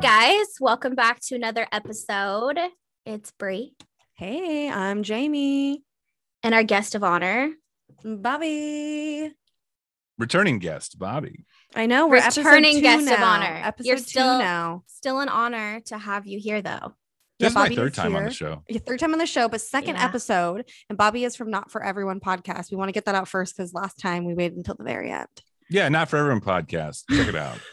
guys, welcome back to another episode. It's Brie Hey, I'm Jamie. and our guest of honor. Bobby. Returning guest, Bobby. I know we're Returning two guest now. of honor. Episode You're two still- now. Still an honor to have you here, though. Yeah, This is my Bobby third is time on the show. Your third time on the show, but second Yeah. episode. And Bobby is from Not for Everyone podcast. We want to get that out first because last time we waited until the very end. Yeah, not for everyone podcast. Check it out.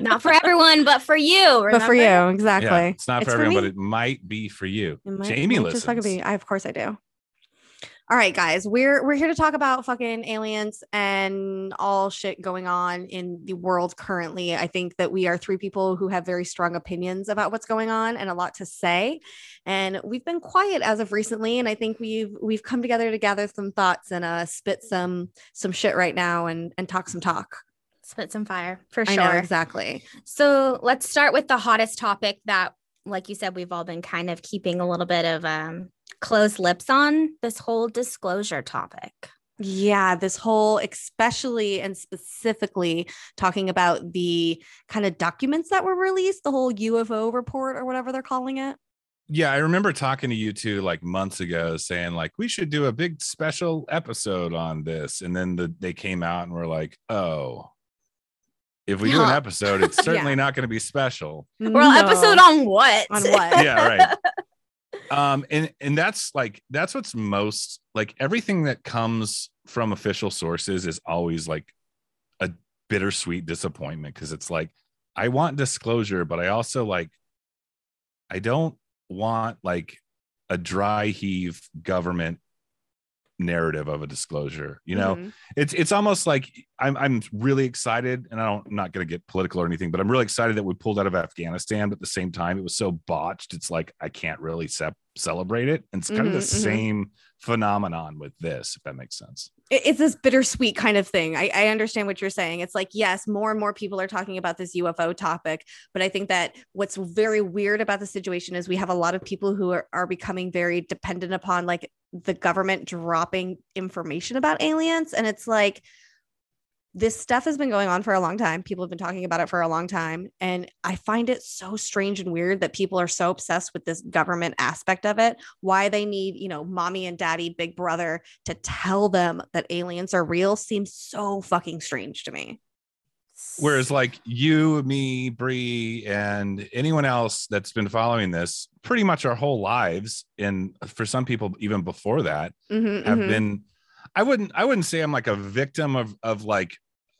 Not for everyone, but for you. But for you, exactly. Yeah, it's not It's for for everyone, me. but it might be for you. Might- Jamie might listens. just be. I of course I do. All right, guys, we're we're here to talk about fucking aliens and all shit going on in the world currently. I think that we are three people who have very strong opinions about what's going on and a lot to say. And we've been quiet as of recently, and I think we've we've come together to gather some thoughts and uh spit some some shit right now and and talk some talk. Spit some fire for I sure. know exactly. So let's start with the hottest topic that, like you said, we've all been kind of keeping a little bit of um, closed lips on this whole disclosure topic. Yeah, this whole, especially and specifically talking about the kind of documents that were released, the whole UFO report or whatever they're calling it. Yeah, I remember talking to you two like months ago saying like we should do a big special episode on this. And then the, they came out and were like, oh, if we do an episode, it's certainly not going to be special. Well, episode on what? On what? Yeah, right. um and and that's like that's what's most like everything that comes from official sources is always like a bittersweet disappointment because it's like i want disclosure but i also like i don't want like a dry heave government narrative of a disclosure you know Mhm. it's it's almost like I'm I'm really excited, and I don't I'm not going to get political or anything, but I'm really excited that we pulled out of Afghanistan. But at the same time, it was so botched. It's like I can't really sep- celebrate it. And it's kind of the Mhm, mhm. same phenomenon with this, if that makes sense. It's this bittersweet kind of thing. I, I understand what you're saying. It's like, yes, more and more people are talking about this UFO topic, but I think that what's very weird about the situation is we have a lot of people who are, are becoming very dependent upon like the government dropping information about aliens. And it's like, this stuff has been going on for a long time. People have been talking about it for a long time. And I find it so strange and weird that people are so obsessed with this government aspect of it. Why they need, you know, mommy and daddy, big brother to tell them that aliens are real seems so fucking strange to me. Whereas, like you, me, Bree, and anyone else that's been following this pretty much our whole lives, and for some people even before that, Mhm, have mhm. been i wouldn't i wouldn't say i'm like a victim of of like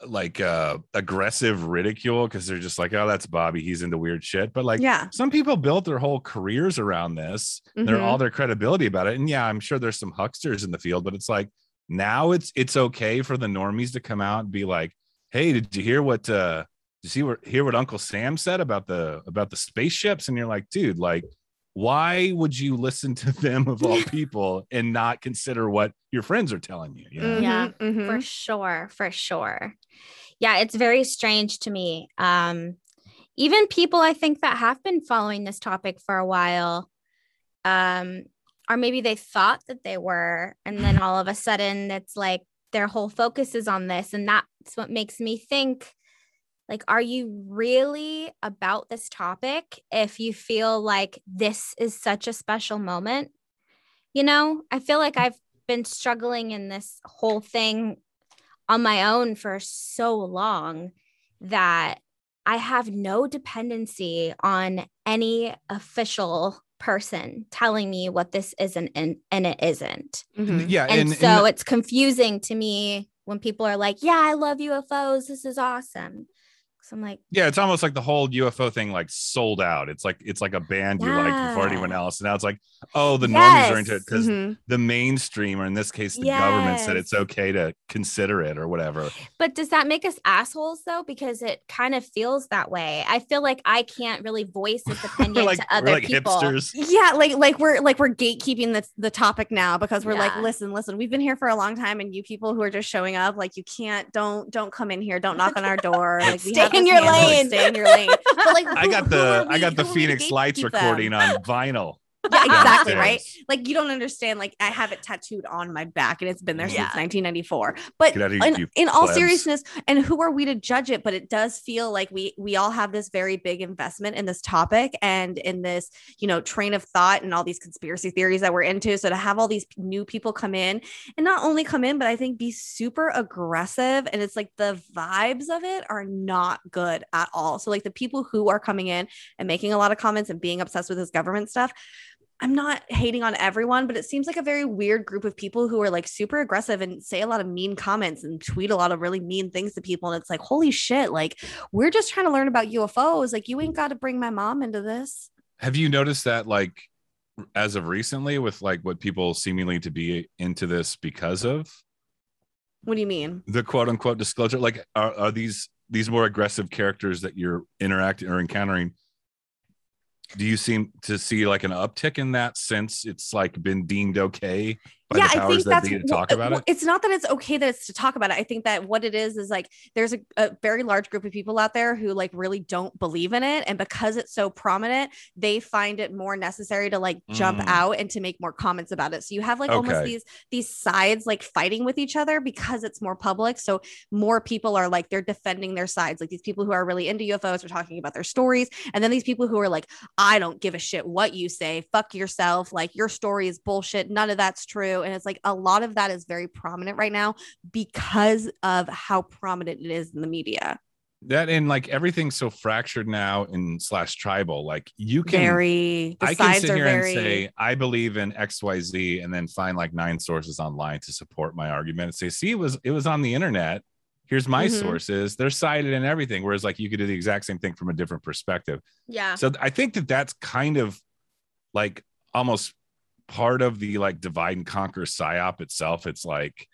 like uh aggressive ridicule because they're just like oh that's bobby. He's into weird shit. But like yeah. some people built their whole careers around this. They're Mhm. all their credibility about it. And yeah i'm sure there's some hucksters in the field but it's like now it's it's okay for the normies to come out and be like hey did you hear what uh did you see what hear what uncle sam said about the about the spaceships? And you're like dude like why would you listen to them of all people and not consider what your friends are telling you, you know? Yeah, mhm. for sure for sure yeah it's very strange to me um even people i think that have been following this topic for a while um or maybe they thought that they were and then all of a sudden it's like their whole focus is on this and that's what makes me think like are you really about this topic if you feel like this is such a special moment you know i feel like i've been struggling in this whole thing on my own for so long that I have no dependency on any official person telling me what this isn't and, and it isn't. Mhm. Yeah. And, And, so and it's confusing to me when people are like, Yeah, I love UFOs. This is awesome. So I'm like, yeah, it's almost like the whole UFO thing like sold out. It's like it's like a band you like before anyone else. And now it's like, oh, the normies are into it Yes. because Mhm. the mainstream, or in this case, the government said it's okay to consider it or whatever. But does that make us assholes though? Because it kind of feels that way. I feel like I can't really voice this opinion like, to other like people. hipsters. Yeah, like like we're like we're gatekeeping the the topic now because we're like, listen, listen, we've been here for a long time, and you people who are just showing up, like you can't, don't don't come in here, don't knock on our door, like we Stay have in this your lane. stay in your lane. But like, I got the I got the who are we to Phoenix Lights gatekeep them? recording on vinyl. Yeah, exactly, right? Like you don't understand. Like I have it tattooed on my back and it's been there Yeah. since 1994. But Get here, in, you in all seriousness, and who are we to judge it? But it does feel like we we all have this very big investment in this topic and in this, you know, train of thought and all these conspiracy theories that we're into. So to have all these new people come in and not only come in, but I think be super aggressive. And it's like the vibes of it are not good at all. So like the people who are coming in and making a lot of comments and being obsessed with this government stuff. I'm not hating on everyone, but it seems like a very weird group of people who are like super aggressive and say a lot of mean comments and tweet a lot of really mean things to people. And it's like, holy shit, like we're just trying to learn about UFOs. Like, you ain't got to bring my mom into this. Have you noticed that like as of recently with like what people seemingly to be into this because of What do you mean? the quote unquote disclosure? Like are, are these these more aggressive characters that you're interacting or encountering? Do you seem to see like an uptick in that since it's like been deemed okay yeah, I think that that's to well, talk about it? It's not that it's okay that it's to talk about it. I think that what it is is like there's a, a very large group of people out there who like really don't believe in it, and because it's so prominent, they find it more necessary to like jump Mm. out and to make more comments about it. So you have like almost these these sides like fighting with each other because it's more public. So more people are like they're defending their sides. Like these people who are really into UFOs are talking about their stories, and then these people who are like, I don't give a shit what you say. Fuck yourself. Like your story is bullshit. None of that's true. And it's like a lot of that is very prominent right now because of how prominent it is in the media. That and like everything's so fractured now in slash tribal. Like you can very I can sit here very and say I believe in XYZ and then find like nine sources online to support my argument and say, see, it was it was on the internet. Here's my Mhm. sources. They're cited and everything. Whereas like you could do the exact same thing from a different perspective. Yeah. So I think that that's kind of like almost part of the like divide and conquer psyop itself. It's like,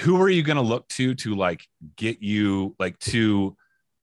who are you going to look to to like get you like to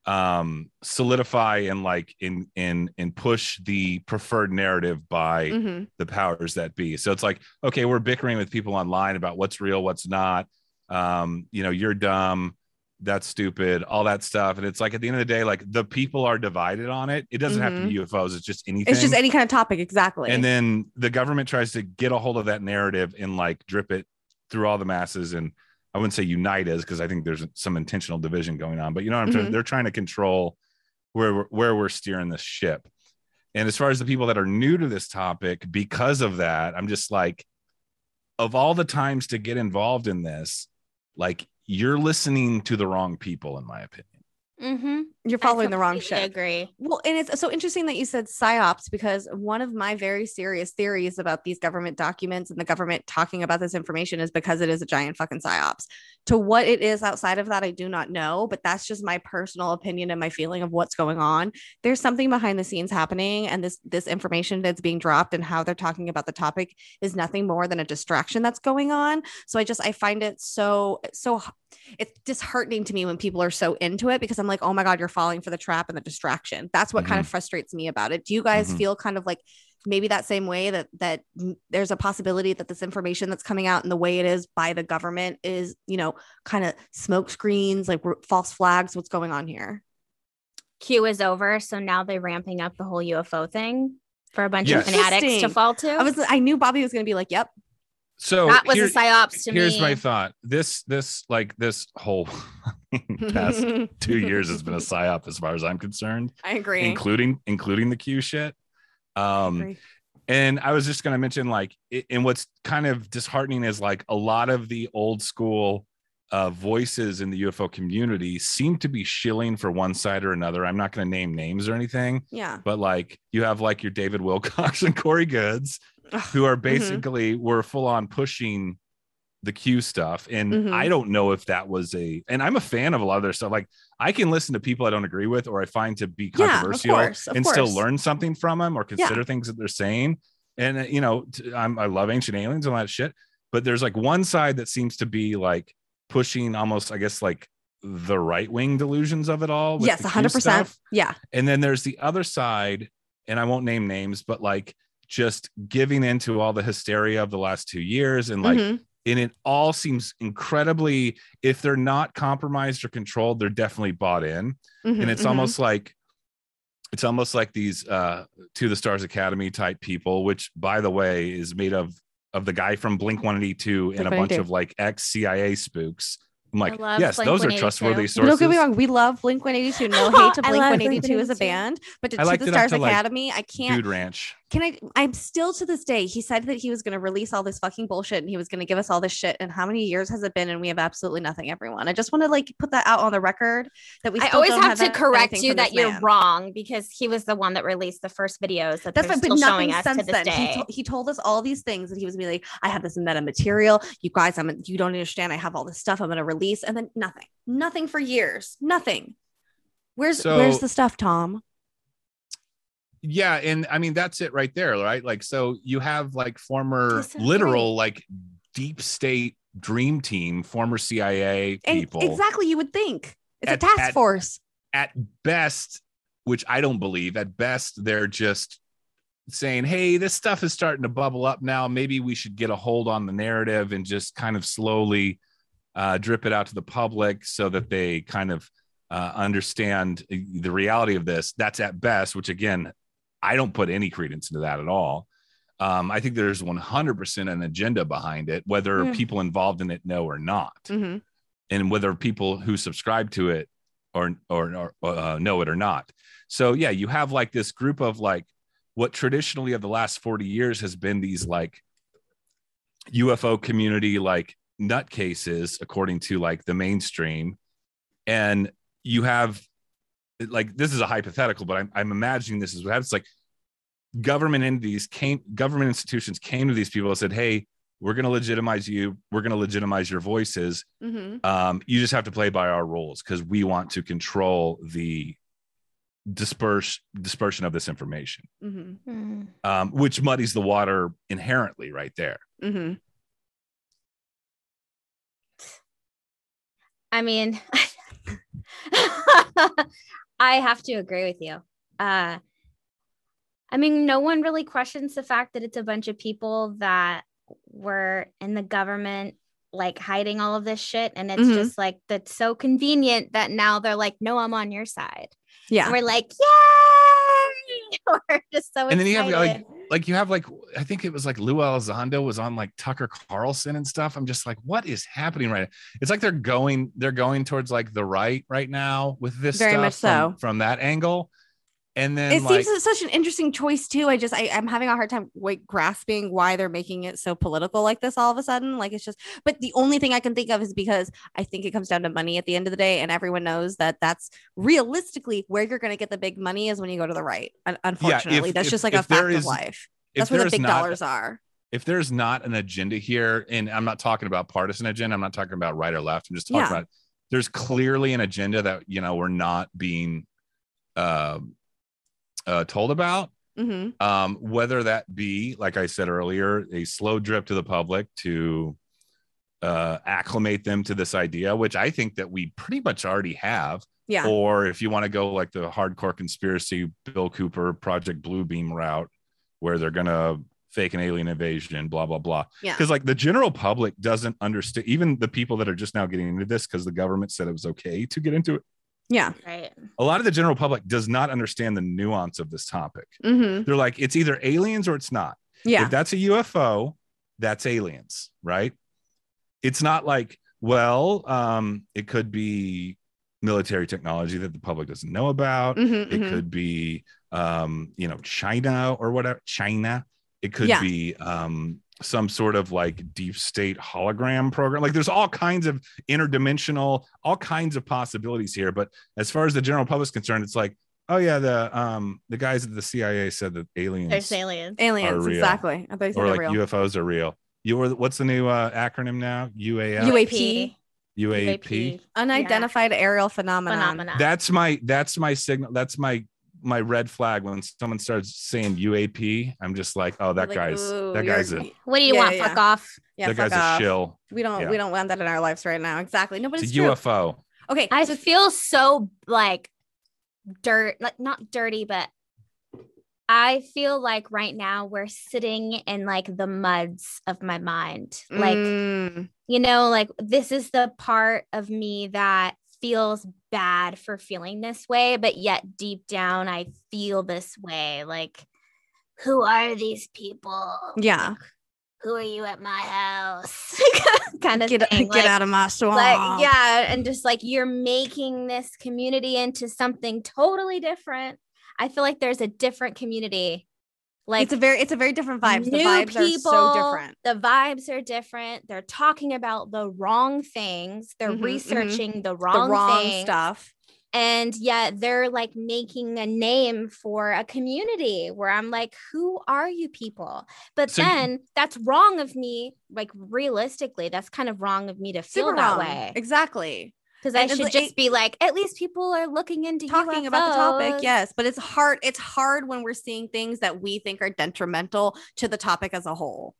um solidify and like in in and push the preferred narrative by Mhm. the powers that be so it's like okay we're bickering with people online about what's real what's not um you know you're dumb that's stupid all that stuff and it's like at the end of the day like the people are divided on it it doesn't have to be ufos it's just anything it's just any kind of topic. Exactly. and then the government tries to get a hold of that narrative and like drip it through all the masses and i wouldn't say unite us because i think there's some intentional division going on but you know what i'm trying Mhm. they're trying to control where we're, where we're steering this ship and as far as the people that are new to this topic because of that i'm just like of all the times to get involved in this like you're listening to the wrong people in my opinion Mm-hmm. You're following the wrong shit. I agree. Well, and it's so interesting that you said psyops because one of my very serious theories about these government documents and the government talking about this information is because it is a giant fucking psyops. To what it is outside of that, I do not know, but that's just my personal opinion and my feeling of what's going on. There's something behind the scenes happening, and this this information that's being dropped and how they're talking about the topic is nothing more than a distraction that's going on. So I just I find it so so it's disheartening to me when people are so into it because I'm like, oh my God, you're falling for the trap and the distraction. That's what kind of frustrates me about it. Do you guys Mhm. feel kind of like maybe that same way that that there's a possibility that this information that's coming out and the way it is by the government is, you know, kind of smoke screens, like false flags? What's going on here? Q is over, so now they're ramping up the whole UFO thing for a bunch Yes. of fanatics to fall to. I was I knew Bobby was going to be like, "Yep, so that was here- a psyops to here's me. my thought this this like this whole past two years has been a psyop as far as i'm concerned I agree." including including the q shit um agree. and i was just going to mention like it, and what's kind of disheartening is like a lot of the old school uh, voices in the ufo community seem to be shilling for one side or another i'm not going to name names or anything Yeah. but like you have like your david wilcocks and corey goodes who are basically were full on pushing the Q stuff. And Mhm. I don't know if that was a and I'm a fan of a lot of their stuff. Like I can listen to people I don't agree with or I find to be Yeah, of controversial course, of and still learn something from them or consider things that they're saying. And uh, you know, t- I love ancient aliens and all that shit. But there's like one side that seems to be like pushing almost, I guess, like the right wing delusions of it all. Yes, the hundred percent. stuff. Yeah. And then there's the other side, and I won't name names, but like just giving into all the hysteria of the last two years and like Mhm. and it all seems incredibly if they're not compromised or controlled they're definitely bought in Mhm, and it's mhm. almost like it's almost like these uh to the stars academy type people which by the way is made of of the guy from blink 182 and a bunch of like ex cia spooks i'm like love yes those are Blink-182. trustworthy Don't sources get me wrong. We love Blink 182. No hate to Blink 182 as a band, but to, to the Stars to, like, Academy, I can't. dude ranch Can I? I'm still to this day. He said that he was going to release all this fucking bullshit and he was going to give us all this shit. And how many years has it been? And we have absolutely nothing. Everyone, I just want to like put that out on the record that we. I always don't have to correct you that you're man. wrong because he was the one that released the first videos that That's they're fine, still but showing nothing us to this then. He, day. to- he told us all these things, and he was gonna be like, "I have this meta material. You guys, I'm. You don't understand. I have all this stuff. I'm gonna release, and then nothing, nothing for years, nothing. Where's So- Where's the stuff, Tom? Yeah and i mean that's it right there right like so you have like former literal like deep state dream team former cia And people exactly, you would think it's At- a task at- force. at best, which I don't believe, at best, they're just saying, Hey, this stuff is starting to bubble up now. Maybe we should get a hold on the narrative and just kind of slowly uh, drip it out to the public so that they kind of uh, understand the reality of this. That's at best, which again, I don't put any credence into that at all. Um, I think there's 100% an agenda behind it, whether Yeah. people involved in it know or not hmm and whether people who subscribe to it or or, or uh, know it or not. So yeah, you have like this group of like what traditionally of the last 40 years has been these like UFO community like nutcases according to like the mainstream and you have like this is a hypothetical but I'm, I'm imagining this is what happens. Like government entities came government institutions came to these people and said hey we're going to legitimize you. We're going to legitimize your voices. Hmm um, you just have to play by our rules because we want to control the disperse dispersion of this information, hmm. Mm. um, which muddies the water inherently right there. hmm I mean, I have to agree with you. Uh, I mean, no one really questions the fact that it's a bunch of people that were in the government, like hiding all of this shit. And it's Mhm. just like, that's so convenient that now they're like, no, I'm on your side. Yeah. And we're like, yay! we're just so And then you have like like you have like I think it was like Lou Elizondo was on like Tucker Carlson and stuff. I'm just like, what is happening right now? It's like they're going they're going towards like the right right now with this Very stuff much from, from that angle. And then it like seems such an interesting choice too. I just I, I'm having a hard time like grasping why they're making it so political like this all of a sudden. Like it's just, but the only thing I can think of is because I think it comes down to money at the end of the day, and everyone knows that that's realistically where you're going to get the big money is when you go to the right. Un- Unfortunately, that's if- just like a if fact of life. That's where the big not- dollars are. if there's not an agenda here, and I'm not talking about partisan agenda, I'm not talking about right or left. I'm just talking Yeah. about there's clearly an agenda that you know we're not being uh, uh, told about. hmm Um, whether that be, like I said earlier, a slow drip to the public to uh, acclimate them to this idea, which I think that we pretty much already have. Yeah. Or if you want to go like the hardcore conspiracy, Bill Cooper, Project Bluebeam route, where they're gonna fake an alien invasion, blah blah blah. Yeah. Because like the general public doesn't understand, even the people that are just now getting into this because the government said it was okay to get into it. Yeah. right. A lot of the general public does not understand the nuance of this topic. hmm They're like, it's either aliens or it's not. Yeah. If that's a UFO, that's aliens, right? It's not like, well, um, it could be military technology that the public doesn't know about. Mhm, It mhm. could be, um, you know, China or whatever. China. It could Yeah. be um, some sort of like deep state hologram program. Like there's all kinds of interdimensional, all kinds of possibilities here. But as far as the general public's is concerned, it's like, oh yeah, the um the guys at the CIA said that aliens There's aliens. Aliens. real. Exactly. I thought or like real. UFOs are real. You were what's the new uh, acronym now? UAF, UAP. UAP. Unidentified aerial phenomenon. Phenomena. That's my that's my signal. That's my my red flag when someone starts saying UAP. I'm just like, oh, that Like, guy's that guy's a what do you Yeah, want? yeah. Fuck off. Yeah, that guy's off. a shill. We don't Yeah. we don't want that in our lives right now. Exactly. No, but It's it's, a true. UFO. Okay. I feel so like dirt, like not dirty, but I feel like right now we're sitting in like the muds of my mind. Like, Mm, you know, like this is the part of me that feels bad for feeling this way, but yet deep down I feel this way. Like, who are these people? Yeah. Like, who are you at my house? kind of Get, thing. get Like- out of my swamp. like yeah and just like you're making this community into something totally different i feel like there's a different community like it's a very it's a very different vibe. The vibes people, are so different. the vibes are different they're talking about the wrong things they're Mhm, mhm. researching the The wrong, wrong thing, stuff. and yet they're like making a name for a community where i'm like who are you people but So you- then that's wrong of me like realistically that's kind of wrong of me to feel that wrong. way Exactly. Because I should like- just be like, at least people are looking into talking about the topic yes but it's hard it's hard when we're seeing things that we think are detrimental to the topic as a whole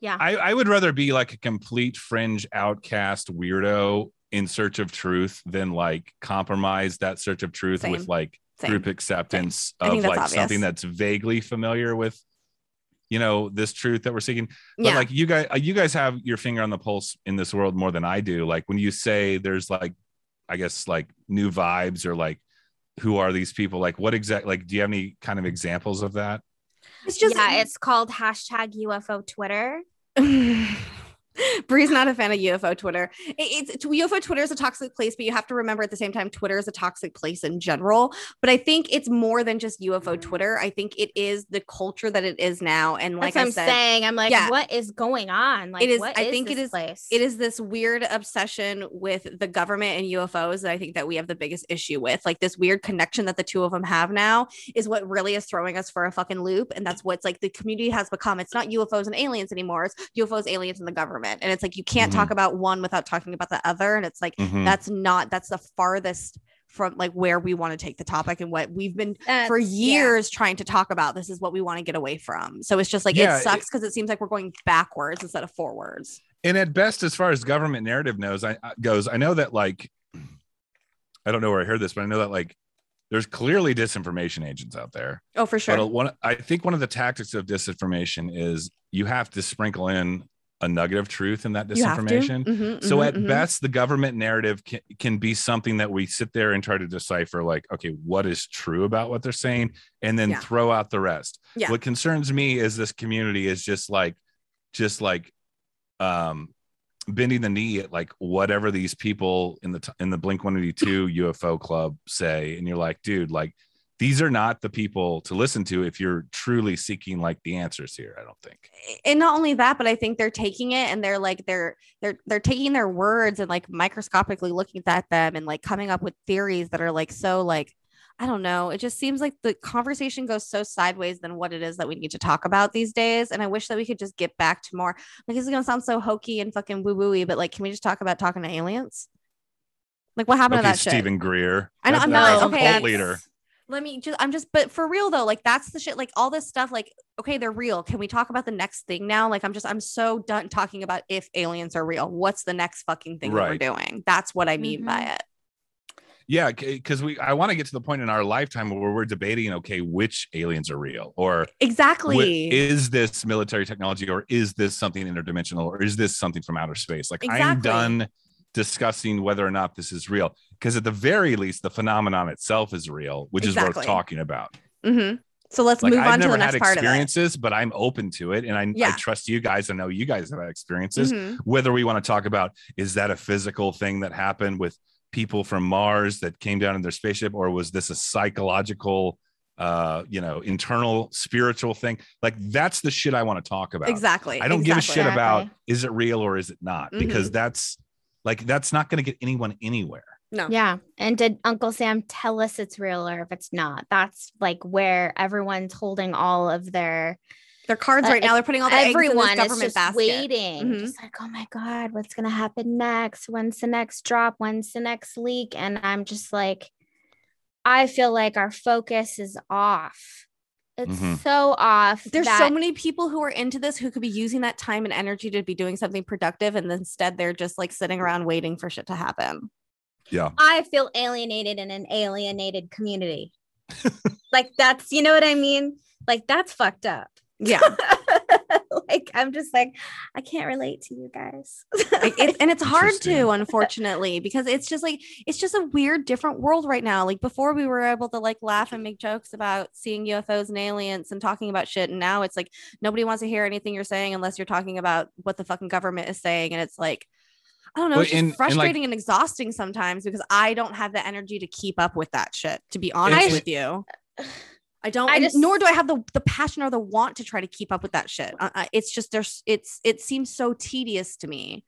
Yeah. I, I would rather be like a complete fringe outcast weirdo in search of truth than like compromise that search of truth Same. with like Same. group acceptance I think of like obvious. something that's vaguely familiar with you know this truth that we're seeking. But yeah. like you guys uh, you guys have your finger on the pulse in this world more than i do. Like when you say there's like i guess like new vibes or like who are these people? Like what exact like do you have any kind of examples of that? It's just yeah, it's called hashtag UFO Twitter. Bree's not a fan of UFO Twitter. It- it's, UFO Twitter is a toxic place, but you have to remember at the same time, Twitter is a toxic place in general. But I think it's more than just UFO Twitter. I think it is the culture that it is now. And like That's I I'm said, saying. I'm like, yeah. what is going on? Like, It is- I think it is- place? it is this weird obsession with the government and UFOs that I think that we have the biggest issue with. Like this weird connection that the two of them have now is what really is throwing us for a fucking loop. And that's what's like the community has become. It's not UFOs and aliens anymore. It's UFOs, aliens, and the government. And it's like you can't talk mm-hmm. about one without talking about the other. And it's like Mhm. that's not that's the farthest from like where we want to take the topic and what we've been for That's- yeah. years trying to talk about. This is what we want to get away from. So it's just like Yeah, it it- sucks because it seems like we're going backwards instead of forwards. and at best as far as government narrative knows i I- goes i know that like i don't know where i heard this but i know that like there's clearly disinformation agents out there Oh, for uh, sure. but one i think one of the tactics of disinformation is you have to sprinkle in a nugget of truth in that You have to. disinformation Mhm, so mhm, at mhm. best the government narrative can, can be something that we sit there and try to decipher like okay what is true about what they're saying and then Yeah. throw out the rest Yeah. what concerns me is this community is just like just like um bending the knee at like whatever these people in the t- in the blink 182 ufo club say and you're like dude like these are not the people to listen to if you're truly seeking like the answers here i don't think and not only that, but I think they're taking it and they're like they're they're they're taking their words and like microscopically looking at them and like coming up with theories that are like so like I don't know. It just seems like the conversation goes so sideways than what it is that we need to talk about these days. And I wish that we could just get back to more like this is gonna sound so hokey and fucking woo wooey, but like, can we just talk about talking to aliens? Like, what happened okay to that shit? steven greer I know, I'm not- a okay, cult leader let me just i'm just but for real though like that's the shit like all this stuff like okay they're real. Can we talk about the next thing now? Like i'm just i'm so done talking about if aliens are real. What's the next fucking thing that we're doing? That's what i mean by mm-hmm. it. Yeah, because we I want to get to the point in our lifetime where we're debating, okay, which aliens are real, or exactly. wh- is this military technology, or is this something interdimensional, or is this something from outer space? Like I'm done discussing whether or not this is real, because at the very least, the phenomenon itself is real, which is worth talking about. Mhm. so let's Like move I've on to the had next part of it experiences, but I'm open to it, and I, I trust you guys. I know you guys have had experiences Mhm. whether we want to talk about is that a physical thing that happened with people from Mars that came down in their spaceship, or was this a psychological, uh, you know, internal spiritual thing? Like that's the shit I want to talk about. exactly I don't give a shit about Exactly. is it real or is it not, because that's like that's not going to get anyone anywhere. No Yeah. And did Uncle Sam tell us it's real or if it's not? That's like where everyone's holding all of their their cards Uh, right now they're putting all the eggs in everyone this is just basket waiting. Mhm. Just like, oh my God, what's gonna happen next? When's the next drop? When's the next leak? And I'm just like, I feel like our focus is off. It's Mhm. so off. there's that- so many people who are into this who could be using that time and energy to be doing something productive and instead they're just like sitting around waiting for shit to happen Yeah. I feel alienated in an alienated community. like that's you know what I mean? Like that's fucked up. yeah like I'm just like I can't relate to you guys. Like, it's, and it's hard to unfortunately because it's just like it's just a weird different world right now like before we were able to like laugh and make jokes about seeing ufos and aliens and talking about shit and now it's like nobody wants to hear anything you're saying unless you're talking about what the fucking government is saying and it's like i don't know Well, it's just and- and, like- frustrating and exhausting sometimes because i don't have the energy to keep up with that shit to be honest with you I don't, I just- nor do I have the the passion or the want to try to keep up with that shit. Uh, uh, it's just there's, it's it seems so tedious to me.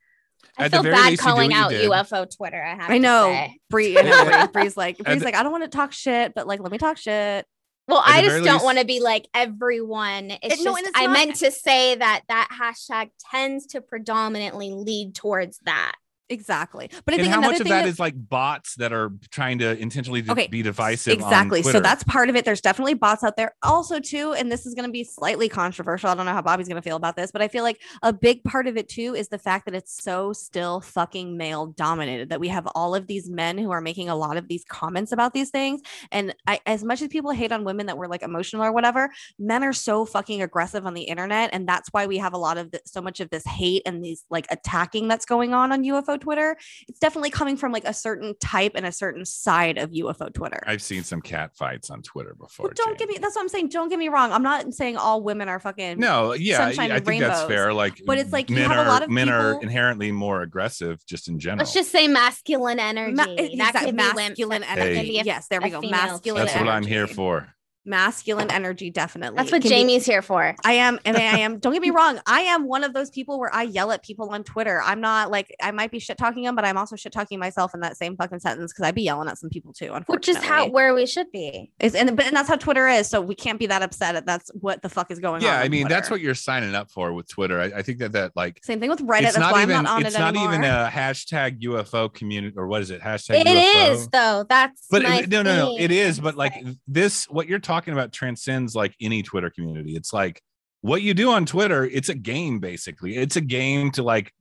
I feel bad least, calling out did. UFO Twitter. I have I know say. Bree, I know, Bree- Bree's like, Bree's like, I don't want to talk shit, but like, let me talk shit. Well, At I just don't least- want to be like everyone. It's It- just no, it's I not- meant to say that that hashtag tends to predominantly lead towards that. Exactly. But I and think how much of that that- is like bots that are trying to intentionally Okay, be divisive exactly. So that's part of it. There's definitely bots out there. Also too and this is going to be slightly controversial i don't know how bobby's going to feel about this but i feel like a big part of it too is the fact that it's so still fucking male dominated that we have all of these men who are making a lot of these comments about these things. And I, as much as people hate on women that were like emotional or whatever men are so fucking aggressive on the internet and that's why we have a lot of the, so much of this hate and these like attacking that's going on on ufo twitter it's definitely coming from like a certain type and a certain side of ufo twitter I've seen some cat fights on Twitter before. well, don't get me. That's what I'm saying. Don't get me wrong. I'm not saying all women are fucking. No, yeah, sunshine yeah, I and think that's fair. Like, But it's like you men have a are lot of men are inherently more aggressive, just in general. Let's just say masculine energy. Ma- that exact- could be masculine that energy. could be a- yes, there we a go. female Masculine. that's what I'm here for. Masculine energy, definitely. That's what Can be- Jamie's here for. I am, and I am. Don't get me wrong. I am one of those people where I yell at people on Twitter. I'm not like I might be shit talking them, but I'm also shit talking myself in that same fucking sentence because i'd be yelling at some people too. Which is how where we should be. It's, and but and that's how Twitter is. So we can't be that upset at that's what the fuck is going on. Yeah, I on mean that's what you're signing up for with Twitter. I, I think that that like Same thing with Reddit. it's That's not why even I'm not on it's it not anymore. even a hashtag UFO community or what is it hashtag It UFO? is though. That's But it- no, no, no, it is But like this, what you're talking about transcends like any Twitter community. It's like what you do on Twitter. It's a game, basically. It's a game to like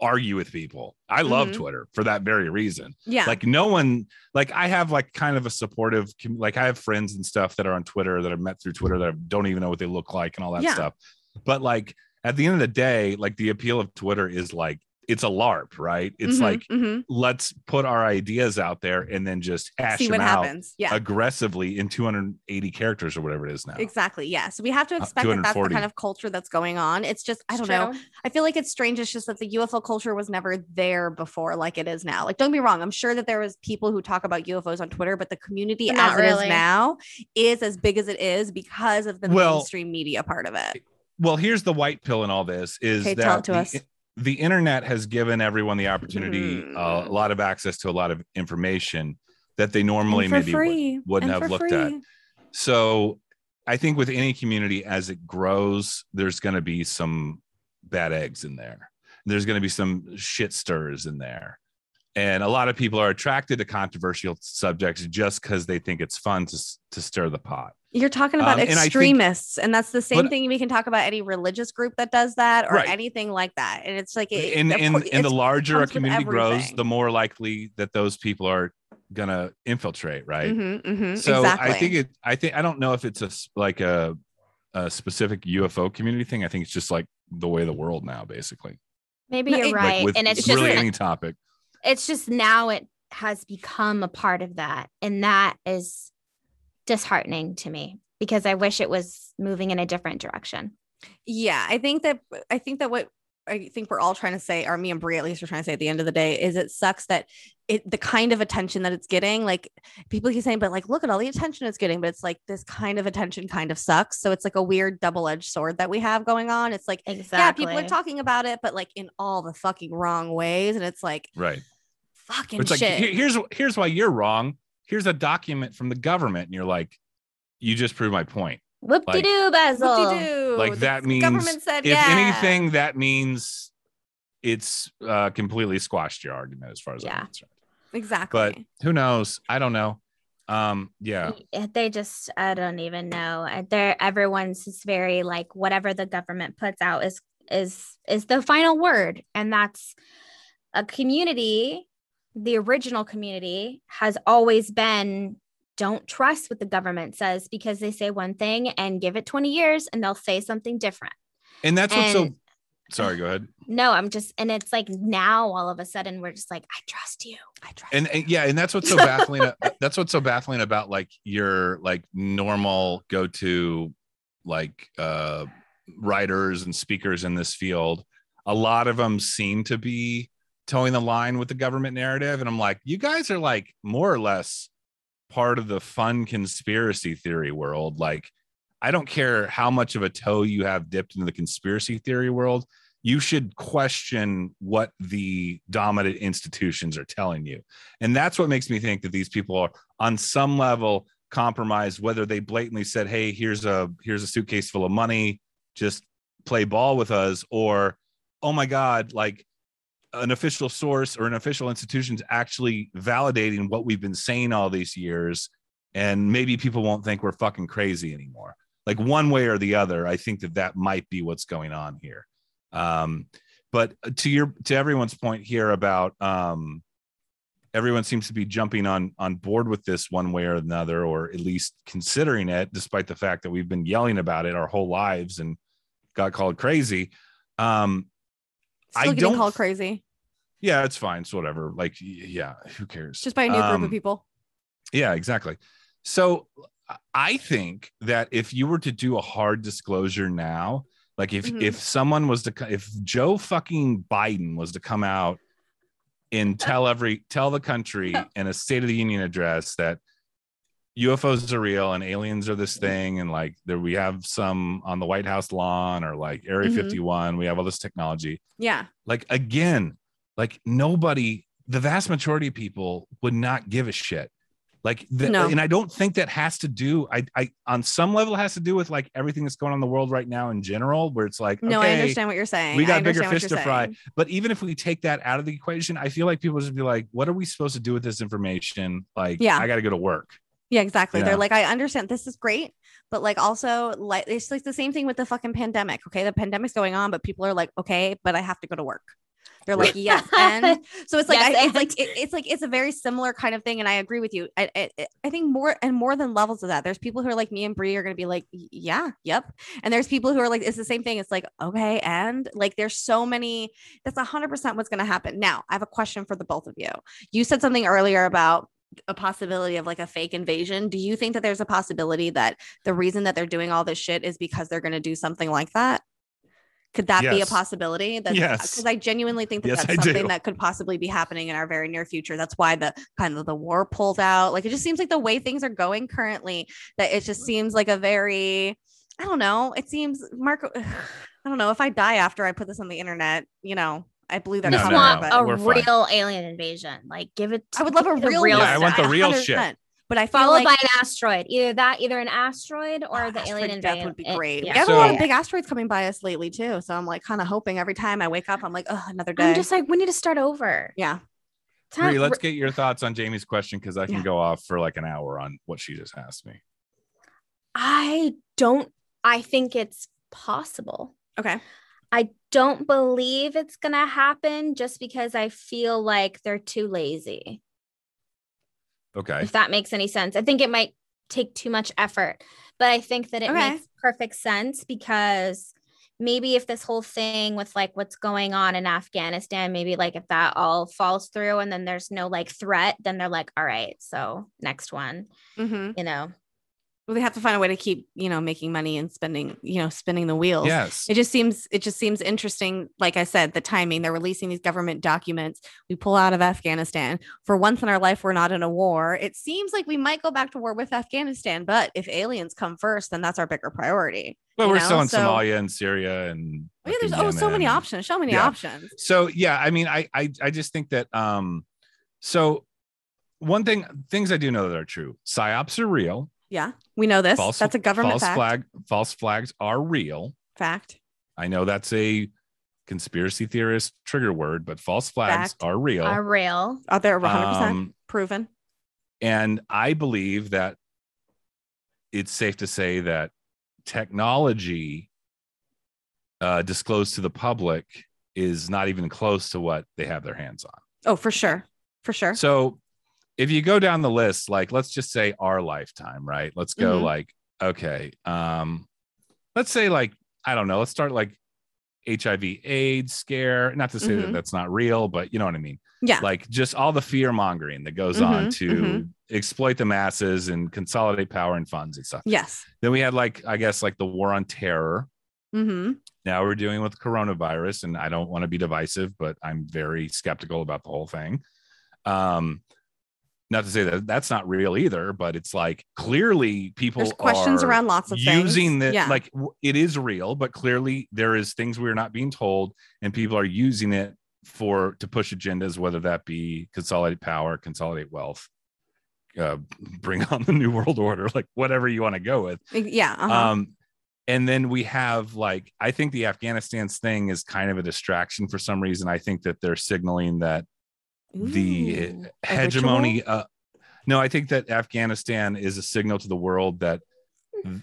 argue with people. I love Mhm. Twitter for that very reason. yeah. Like no one, like I have like kind of a supportive, like I have friends and stuff that are on Twitter that I've met through Twitter that I don't even know what they look like and all that Yeah. stuff. But like at the end of the day, like the appeal of Twitter is like it's a LARP, right? It's Mhm, like mhm. let's put our ideas out there and then just hash see them what out happens. Yeah. aggressively in 280 characters or whatever it is now. Exactly. Yeah. So we have to Uh, expect that that's the kind of culture that's going on. It's just, I don't know. I feel like it's strange. It's just that the UFO culture was never there before, like it is now. Like, don't be wrong. I'm sure that there was people who talk about UFOs on Twitter, but the community Not as it is now is as big as it is because of the Well- mainstream media part of it. Well, here's the white pill in all this is Okay, that tell it to the, us. The internet has given everyone the opportunity, uh, Mhm. a lot of access to a lot of information that they normally maybe would- free. wouldn't And have looked at. So I think with any community as it grows, there's going to be some bad eggs in there. There's going to be some shit stirs in there. And a lot of people are attracted to controversial subjects just because they think it's fun to, to stir the pot. You're talking about Um, and think- extremists, and that's the same But- thing we can talk about any religious group that does that or Right. anything like that. And it's like, it, and of and, course, and the larger a community grows, the more likely that those people are gonna infiltrate, right? Mhm, mhm, So exactly. I think it. I think I don't know if it's a s- like a a specific UFO community thing. I think it's just like the way of the world now, basically. Maybe No, you're it- Like right. with and it's just really any topic. It's just now it has become a part of that. And that is disheartening to me because I wish it was moving in a different direction. yeah i think that i think that what i think we're all trying to say or me and brie at least are trying to say at the end of the day is it sucks that it the kind of attention that it's getting like people keep saying but like look at all the attention it's getting but it's like this kind of attention kind of sucks so it's like a weird double-edged sword that we have going on it's like Exactly. yeah people are talking about it but like in all the fucking wrong ways and it's like Right. fucking It's like shit here- here's here's why you're wrong. Here's a document from the government, and you're like, you just proved my point. Whoop de doo, Basil. Whoop-de-doo. Like The that means government said if yeah. anything, that means it's uh, completely squashed your argument as far as Yeah. I'm concerned. exactly But who knows? I don't know. Um, yeah. They just, I don't even know. They're everyone's is very like whatever the government puts out is is is the final word, and that's a community. The original community has always been don't trust what the government says because they say one thing and give it 20 years and they'll say something different. and that's what's so sorry go ahead No, I'm just, and it's like now all of a sudden we're just like, I trust you. I trust and, and yeah and that's what's so baffling uh, that's what's so baffling about like your like normal go-to like uh writers and speakers in this field a lot of them seem to be towing the line with the government narrative and i'm like you guys are like more or less part of the fun conspiracy theory world like i don't care how much of a toe you have dipped into the conspiracy theory world you should question what the dominant institutions are telling you. And that's what makes me think that these people are on some level compromised, whether they blatantly said, Hey, here's a here's a suitcase full of money, just play ball with us, or oh my God, like an official source or an official institution's actually validating what we've been saying all these years. And maybe people won't think we're fucking crazy anymore. Like one way or the other, I think that that might be what's going on here um but to your to everyone's point here about um everyone seems to be jumping on on board with this one way or another or at least considering it despite the fact that we've been yelling about it our whole lives and got called crazy um Still I getting don't- called crazy yeah it's fine it's whatever like yeah who cares just by a new group Um, of people. yeah, exactly. So I think that if you were to do a hard disclosure now, like if Mhm. if someone was to if Joe fucking Biden was to come out and tell every tell the country in a State of the Union address that UFOs are real and aliens are this thing and like there we have some on the White House lawn or like Area Mhm. 51 we have all this technology Yeah. like again like nobody the vast majority of people would not give a shit like the, No. and i don't think that has to do I, I on some level has to do with like everything that's going on in the world right now in general where it's like No, okay, I understand what you're saying. we got bigger fish to fry but even if we take that out of the equation i feel like people just be like what are we supposed to do with this information like Yeah. i gotta go to work Yeah, exactly. You They're like, I understand this is great, but like also like it's like the same thing with the fucking pandemic. Okay, the pandemic's going on, but people are like, okay, but I have to go to work. They're like, yes, and so it's like Yes, I, it's like it, it's like it's a very similar kind of thing, and I agree with you. I, I I think more and more than levels of that. There's people who are like me and Brie are gonna be like, yeah, yep, and there's people who are like, it's the same thing. It's like okay, and like there's so many. That's hundred percent what's gonna happen. Now, I have a question for the both of you. You said something earlier about a possibility of like a fake invasion. Do you think that there's a possibility that the reason that they're doing all this shit is because they're going to do something like that? Could that be a possibility? That uh, Yes. because I genuinely think that Yes, that's something that could possibly be happening in our very near future. That's why the kind of the war pulled out. Like it just seems like the way things are going currently, that it just seems like a very, I don't know. It seems Marco. I don't know if I die after I put this on the internet. You know, I believe their No, just cover, no, want no, a we're fine. real alien invasion. Like, give it. I would love a give it real, Yeah, I want the real 100%. shit. But I Followed like by an asteroid. Either that, either an asteroid or Oh, the asteroid alien death invasion. would be It- great. yeah. We have a lot of big asteroids coming by us lately too, so I'm like kind of hoping every time I wake up, I'm like, oh, another day. I'm just like, we need to start over. yeah, Time- Bree, let's get your thoughts on Jamie's question because I can Yeah. go off for like an hour on what she just asked me. I don't. I think it's possible. okay, I don't believe it's gonna happen just because I feel like they're too lazy. Okay. If that makes any sense, I think it might take too much effort, but I think that it Okay. makes perfect sense because maybe if this whole thing with like what's going on in Afghanistan, maybe like if that all falls through and then there's no like threat, then they're like, all right, so next one, hmm you know. Well, they have to find a way to keep you know making money and spending you know spinning the wheels. Yes. It just seems it just seems interesting. Like I said, the timing. They're releasing these government documents. We pull out of Afghanistan. For once in our life, we're not in a war. It seems like we might go back to war with Afghanistan, but if aliens come first, then that's our bigger priority. Well, we're know, still in so- Somalia and Syria and Oh, yeah, there's oh so many options. So many Yeah. options. So yeah, I mean, I I I just think that um, so one thing things I do know that are true. Psyops are real. Yeah, we know this. False, that's a government false fact. flag false flags are real. Fact. I know that's a conspiracy theorist trigger word, but false flags Fact. are real. Are real. Are they 100 percent Um, proven? and I believe that it's safe to say that technology uh, disclosed to the public is not even close to what they have their hands on. Oh, for sure, for sure. So if you go down the list, like let's just say our lifetime, right? Let's go Mhm. like, okay, um, let's say like, I don't know, let's start like HIV AIDS scare. Not to say that Mhm. that's not real, but you know what I mean. Yeah. Like just all the fear mongering that goes on Mhm, to mhm. exploit the masses and consolidate power and funds and stuff. Yes. Then we had like, I guess, like the war on terror. Mm-hmm. Now we're dealing with coronavirus, and I don't want to be divisive, but I'm very skeptical about the whole thing. Um, not to say that that's not real either, but it's like clearly people There's questions are around lots of using the Yeah. like it is real, but clearly there is things we're not being told, and people are using it for to push agendas, whether that be consolidate power, consolidate wealth, uh, bring on the new world order, like whatever you want to go with. Yeah. Uh-huh. Um, and then we have like I think the Afghanistan's thing is kind of a distraction for some reason. I think that they're signaling that Ooh, a hegemony uh no i think that afghanistan is a signal to the world that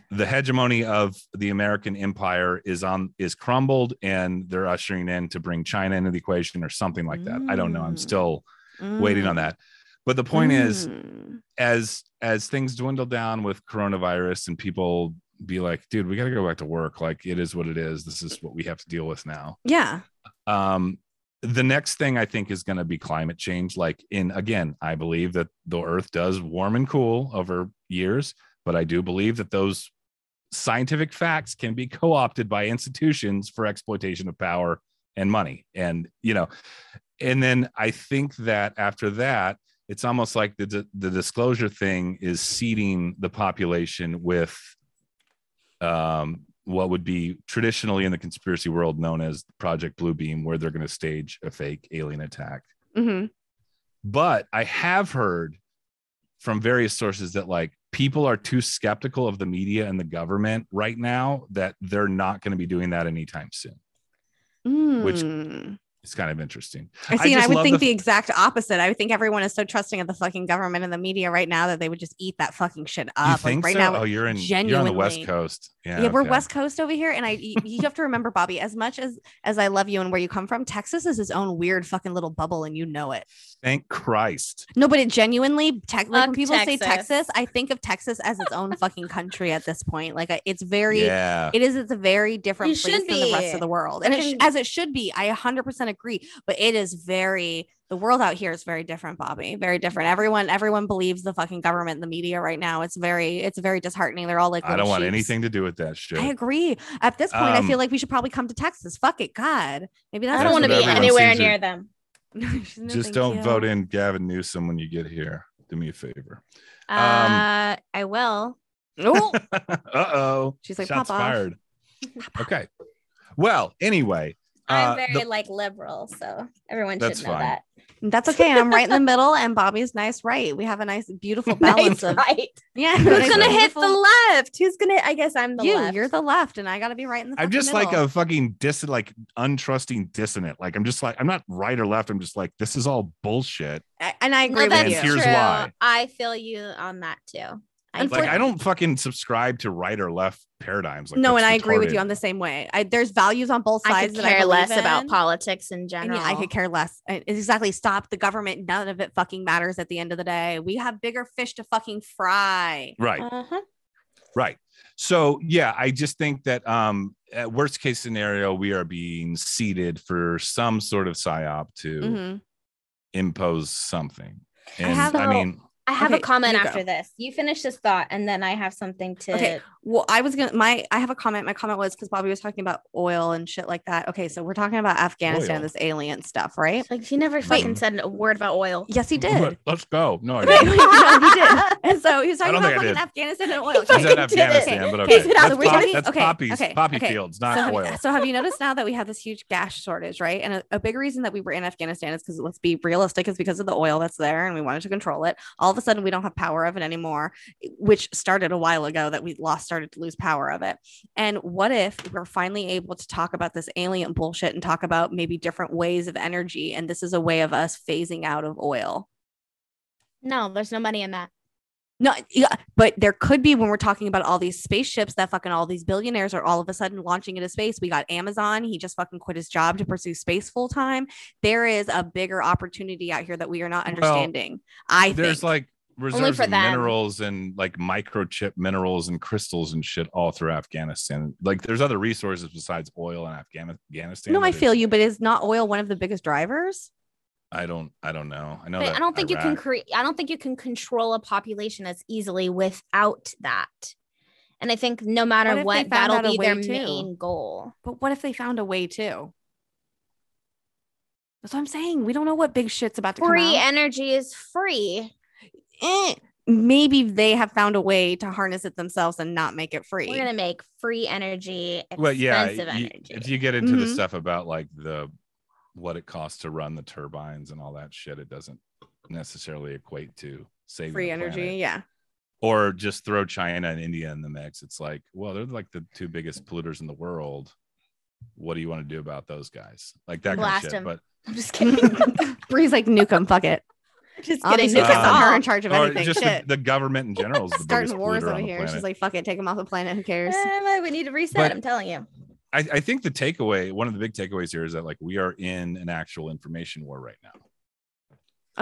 the hegemony of the american empire is on is crumbled and they're ushering in to bring china into the equation or something like that i don't know i'm Mm. still waiting on Mm. that but the point is Mm. as as things dwindle down with coronavirus and people be like dude we got to go back to work like it is what it is this is what we have to deal with now Yeah. um the next thing i think is going to be climate change like in again i believe that the earth does warm and cool over years but i do believe that those scientific facts can be co-opted by institutions for exploitation of power and money. And you know and then i think that after that it's almost like the the disclosure thing is seeding the population with um what would be traditionally in the conspiracy world known as Project Bluebeam, where they're going to stage a fake alien attack. Mhm. But I have heard from various sources that like people are too skeptical of the media and the government right now that they're not going to be doing that anytime soon. Which- Mm. It's kind of interesting. I see, and I would think the- the exact opposite. I would think everyone is so trusting of the fucking government and the media right now that they would just eat that fucking shit You up. think like right so? now, oh, you're in you're on the West Coast. Yeah, yeah, we're. West Coast over here, and I you, you have to remember, Bobby, as much as as I love you and where you come from, Texas is its own weird fucking little bubble, and you know it. Thank Christ. No, but it genuinely, tech, like when Fuck people say Texas. Texas, I think of Texas as its own fucking country at this point. Like it's very, Yeah. it is. It's a very different It place should than the rest of the world, and it sh- as it should be. I 100% agree, but it is very. The world out here is very different, Bobby. Very different. Everyone, everyone believes the fucking government, the media right now. It's very, it's very disheartening. They're all like, I don't little want sheeps. anything to do with that shit. I agree. At this point, I Um, feel like we should probably come to Texas. Fuck it, God. Maybe that's I don't want to be anywhere seems to- near them. No, Just don't you. vote in Gavin Newsom when you get here. Do me a favor. Um, Uh, I will. Oh, uh oh. she's like, Shots pop off. fired. Okay. Well, anyway, I'm uh, very the- like liberal, so everyone should know fine. that. That's okay. I'm right in the middle, and Bobby's nice right. We have a nice, beautiful balance Nice, of right. yeah. Who's Who's Nice gonna right. hit the left? Who's gonna? I guess I'm the you? left. You're the left, and I got to be right in the. I'm fucking just like a fucking dis like untrusting dissonant. Like I'm just like I'm not right or left. I'm just like this is all bullshit. I- and I agree no, with that's you. Here's true. why. I feel you on that too. I Like I don't fucking subscribe to right or left paradigms. Like, no, and I agree with you on the same way. I, there's values on both sides. I sides could that care I less believe about politics in And general. yeah, I could care less. I- Exactly. Stop the government. None of it fucking matters at the end of the day. We have bigger fish to fucking fry. Right. Uh-huh. Right. So yeah, I just think that um at worst case scenario, we are being seated for some sort of psyop to Mhm. impose something. I And I, have- mean, I have Okay, a comment you go. after this. You finish this thought, and then I have something to. Okay. Well, I was gonna my I have a comment. My comment was because Bobby was talking about oil and shit like that. Okay, so we're talking about Afghanistan, Oil. this alien stuff, right? It's like he never fucking said a word about oil. Yes, he did. let's go. No, I didn't. no, he did. And so he was talking about think fucking. Afghanistan and oil. He Is that fucking. Afghanistan? But Okay, okay, so that's, we're pop- talking- that's okay, poppies, okay, poppy okay. fields, not so, oil. so have you noticed now that we have this huge gas shortage, right? And a, a big reason that we were in Afghanistan is because let's be realistic, is because of the oil that's there, and we wanted to control it. All of a sudden, we don't have power of it anymore, which started a while ago. That we lost, started to lose power of it. And what if we're finally able to talk about this alien bullshit and talk about maybe different ways of energy? And this is a way of us phasing out of oil. No, there's no money in that. No, yeah, but there could be when we're talking about all these spaceships that fucking all these billionaires are all of a sudden launching into space. We got Amazon. He just fucking quit his job to pursue space full time. There is a bigger opportunity out here that we are not Well, understanding. I There's think. like reserves of them. minerals and like microchip minerals and crystals and shit all through Afghanistan. Like there's other resources besides oil in Afghan- Afghanistan. No, I feel you, but is not oil one of the biggest drivers? I don't I don't know. I know But that I don't think you can create. I don't think you can control a population as easily without that. And I think no matter if they what, found that'll out a be their too? main goal. But what if they found a way too? That's what I'm saying. We don't know what big shit's about to come Free energy is free. Eh, Maybe they have found a way to harness it themselves and not make it free. We're gonna make free energy expensive well yeah energy. you- if you get into the Mhm. stuff about like the what it costs to run the turbines and all that shit it doesn't necessarily equate to saving free energy, planet. yeah. or just throw china and india in the mix it's like well they're like the two biggest polluters in the world what do you want to do about those guys like that Blast kind of shit 'em. but I'm just kidding. Bree's like nuke 'em, fuck it. Just I'll be kidding. nuke 'em, Nuke 'em. put her in charge of or anything. just the, Shit. the government in general is the biggest Starting wars over here. She's like, fuck it, take them off the planet. Who cares? Eh, we need to reset. But- I'm telling you. I, I think the takeaway one of the big takeaways here is that like we are in an actual information war right now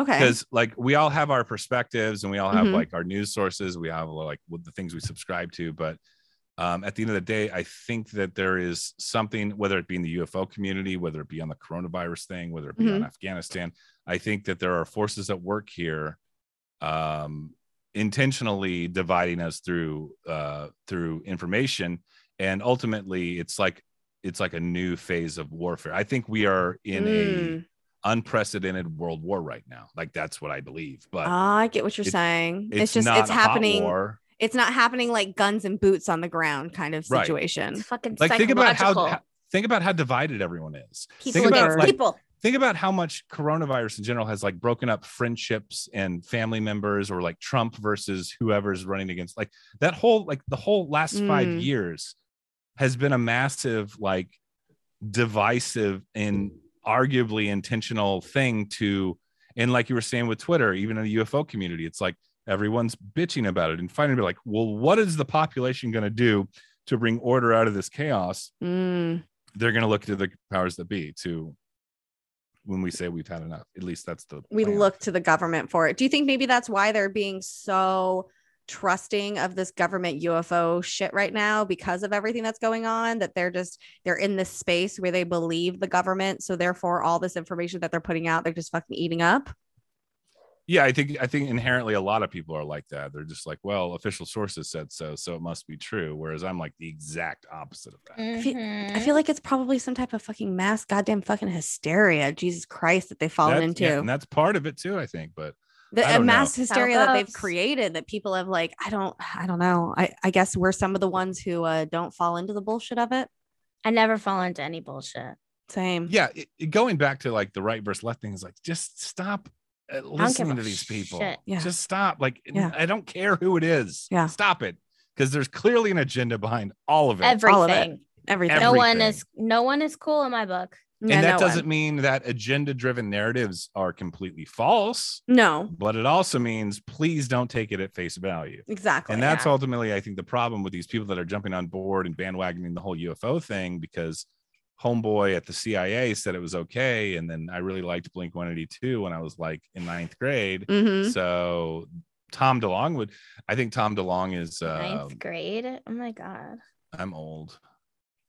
Okay. because like we all have our perspectives and we all have Mhm. like our news sources we have like the things we subscribe to but um, at the end of the day i think that there is something whether it be in the ufo community whether it be on the coronavirus thing whether it be on afghanistan i think that there are forces at work here um, intentionally dividing us through uh, through information and ultimately it's like it's like a new phase of warfare i think we are in Mm. a unprecedented world war right now. Like that's what I believe. But Ah, I get what you're it- saying. It's, it's, just not it's happening. war. It's not happening like guns and boots on the ground kind of Right. situation. It's fucking Like think about how, how think about how divided everyone is. people think about against like people. Think about how much coronavirus in general has like broken up friendships and family members or like Trump versus whoever's running against like that whole like the whole last five Mm. years has been a massive like divisive and arguably intentional thing to and like you were saying with Twitter, even in the UFO community, it's like everyone's bitching about it and finally be like, well, what is the population going to do to bring order out of this chaos? Mm. They're going to look to the powers that be to when we say we've had enough. At least that's the We plan. look to the government for it. Do you think maybe that's why they're being so trusting of this government UFO shit right now because of everything that's going on that they're just they're in this space where they believe the government so therefore all this information that they're putting out they're just fucking eating up Yeah, I think I think inherently a lot of people are like that. They're just like, well, official sources said so, so it must be true. Whereas I'm like the exact opposite of that. feel- Mhm. I feel like it's probably some type of fucking mass goddamn fucking hysteria Jesus Christ that they've fallen That's- into yeah, and that's part of it too, I think. But the I a don't know. mass hysteria that they've created that people have like I don't I don't know I I guess we're some of the ones who uh, don't fall into the bullshit of it I never fall into any bullshit. same yeah, it, it- going back to like the right versus left thing is like just stop Uh, listening to these people. Yeah. Just stop. Like Yeah. I don't care who it is. Yeah. Stop it. Because there's clearly an agenda behind all of it. Everything. All of it. everything No one is no one is cool in my book. Yeah, and that no doesn't one. mean that agenda driven narratives are completely false, no but it also means please don't take it at face value. exactly and that's yeah. ultimately i think the problem with these people that are jumping on board and bandwagoning the whole ufo thing because homeboy at the cia said it was okay and then i really liked blink 182 when i was like in ninth grade Mhm. so tom delonge would i think tom delonge is uh, Ninth uh, grade. Oh my god. i'm old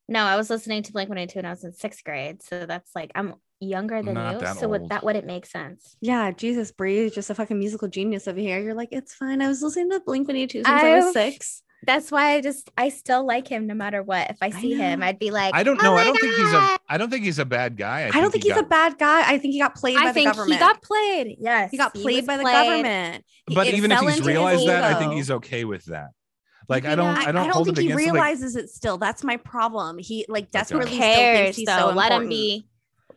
No, I was listening to Blink 182 when I was in sixth grade. So that's like I'm younger than Not you. that so would that would it make sense? yeah Jesus Bree just a fucking musical genius over here you're like it's fine I was listening to Blink 182 since I, was I've- six That's why I just I still like him no matter what. If I I see him. I'd be like, i don't "Oh know i don't think he's a I don't think he's a bad guy I, don't think he he's a got- bad guy I think he got played by I the think government he got played. Yes, he got played was by the played. government He- but it even if fell he's realized that i think he's okay with that like i don't I, i don't, hold think he against him, like- realizes it still. That's my problem. He like Okay. desperately Who still cares thinks he's though? so Let him be.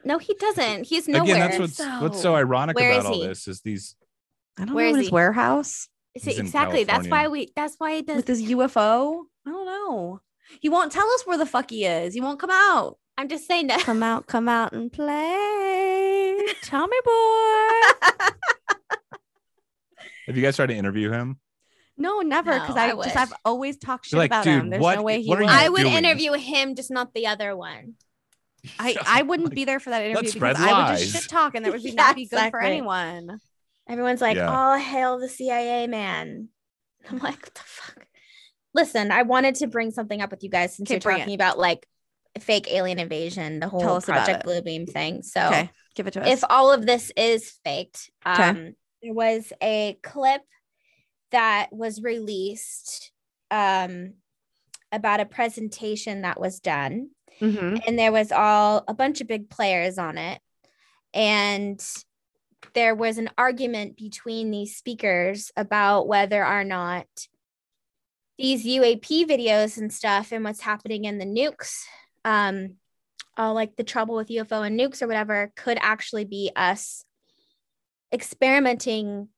No, he doesn't. He's nowhere. again that's what's what's so so. ironic about is all this is these I don't Where know is his he? warehouse See, He's exactly. That's why we. That's why he does. with his UFO. I don't know. He won't tell us where the fuck he is. He won't come out. I'm just saying that. Come out, come out and play, Tommy boy. have you guys tried to interview him No, never. Because No, I, I just I've always talked shit like, about "Dude, him. There's what- no way he what are would. you I would doing? interview him, just not the other one. I, I wouldn't be there for that interview Let's because spread I would just lies. shit talk and that would be Yeah, not be good for anyone. Everyone's like, Yeah. "All hail the CIA, man." I'm like, "What the fuck?" Listen, I wanted to bring something up with you guys since Okay, you're bring talking about like fake alien invasion, the whole us about Project it. Bluebeam thing. So, Okay, give it to us. if all of this is faked, Okay. um, there was a clip that was released um, about a presentation that was done Mhm. and there was all a bunch of big players on it and there was an argument between these speakers about whether or not these UAP videos and stuff and what's happening in the nukes um all like the trouble with UFO and nukes or whatever could actually be us experimenting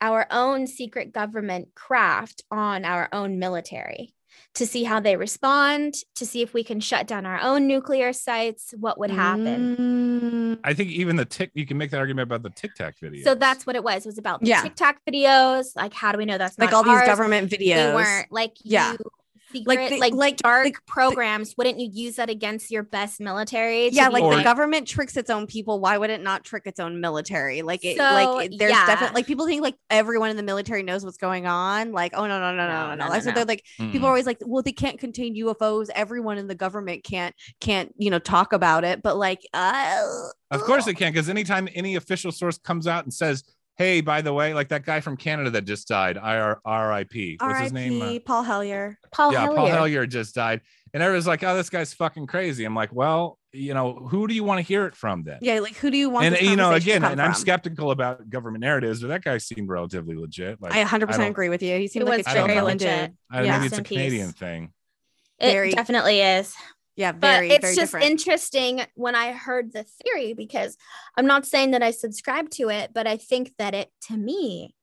our own secret government craft on our own military to see how they respond, to see if we can shut down our own nuclear sites, what would happen. Mm. I think even the tick you can make that argument about the Tic Tac video. So that's what it was. It was about the Yeah. Tic Tac videos. Like, how do we know that's like not all these ours? government They videos. weren't like Yeah. you secret, the- like, like- dark the- programs. Wouldn't you use that against your best military? yeah, be like Or- the government tricks its own people. Why would it not trick its own military? Like it, So, like it- there's yeah. definitely like people think like everyone in the military knows what's going on. Like, oh no, no, no, no, No, no, no, no. no, so no. they're like Mm. people are always like, well, they can't contain UFOs. Everyone in the government can't can't you know talk about it. But like, uh, Of course they can, because anytime any official source comes out and says, "Hey, by the way, like that guy from Canada that just died, IR, RIP, what's his name? Uh, R.I.P. Paul Hellyer. Paul yeah, Hellyer. Paul Hellyer just died, and everyone's like, "Oh, this guy's fucking crazy." I'm like, "Well, you know, who do you want to hear it from then?" Yeah, like who do you want? and you know, again, come and I'm from? skeptical about government narratives, but that guy seemed relatively legit. Like, I 100 I percent don't- agree with you. He seemed It like was a I don't know. legit. I, Yeah. maybe it's a in peace. Canadian thing. It Very- definitely is. Yeah, but it's very just different. interesting when I heard the theory because I'm not saying that I subscribe to it, but I think that it to me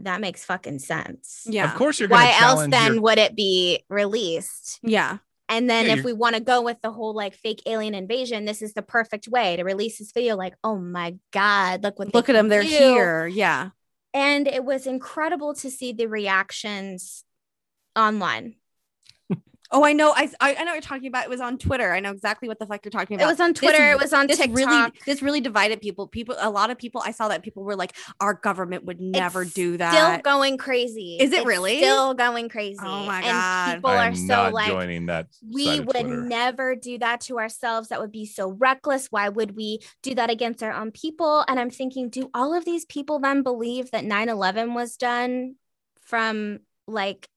that makes fucking sense. yeah, Of course, you're going Why else then your- would it be released? yeah. And then Yeah, if you're- we want to go with the whole like fake alien invasion, this is the perfect way to release this video. Like, oh my god, look what Look at them. They're do. here. Yeah. And it was incredible to see the reactions online. Oh, I know. I, I I know what you're talking about. It was on Twitter. I know exactly what the fuck you're talking about. It was on Twitter. r- it was on this TikTok. really this really divided people. People, a lot of people. I saw that people were like, "Our government would never It's do that." Still going crazy. Is it It's really? Still going crazy. Oh my and God. people I'm are so like, joining that. we would Twitter. never do that to ourselves. That would be so reckless. Why would we do that against our own people? And I'm thinking, do all of these people then believe that 9 11 was done from like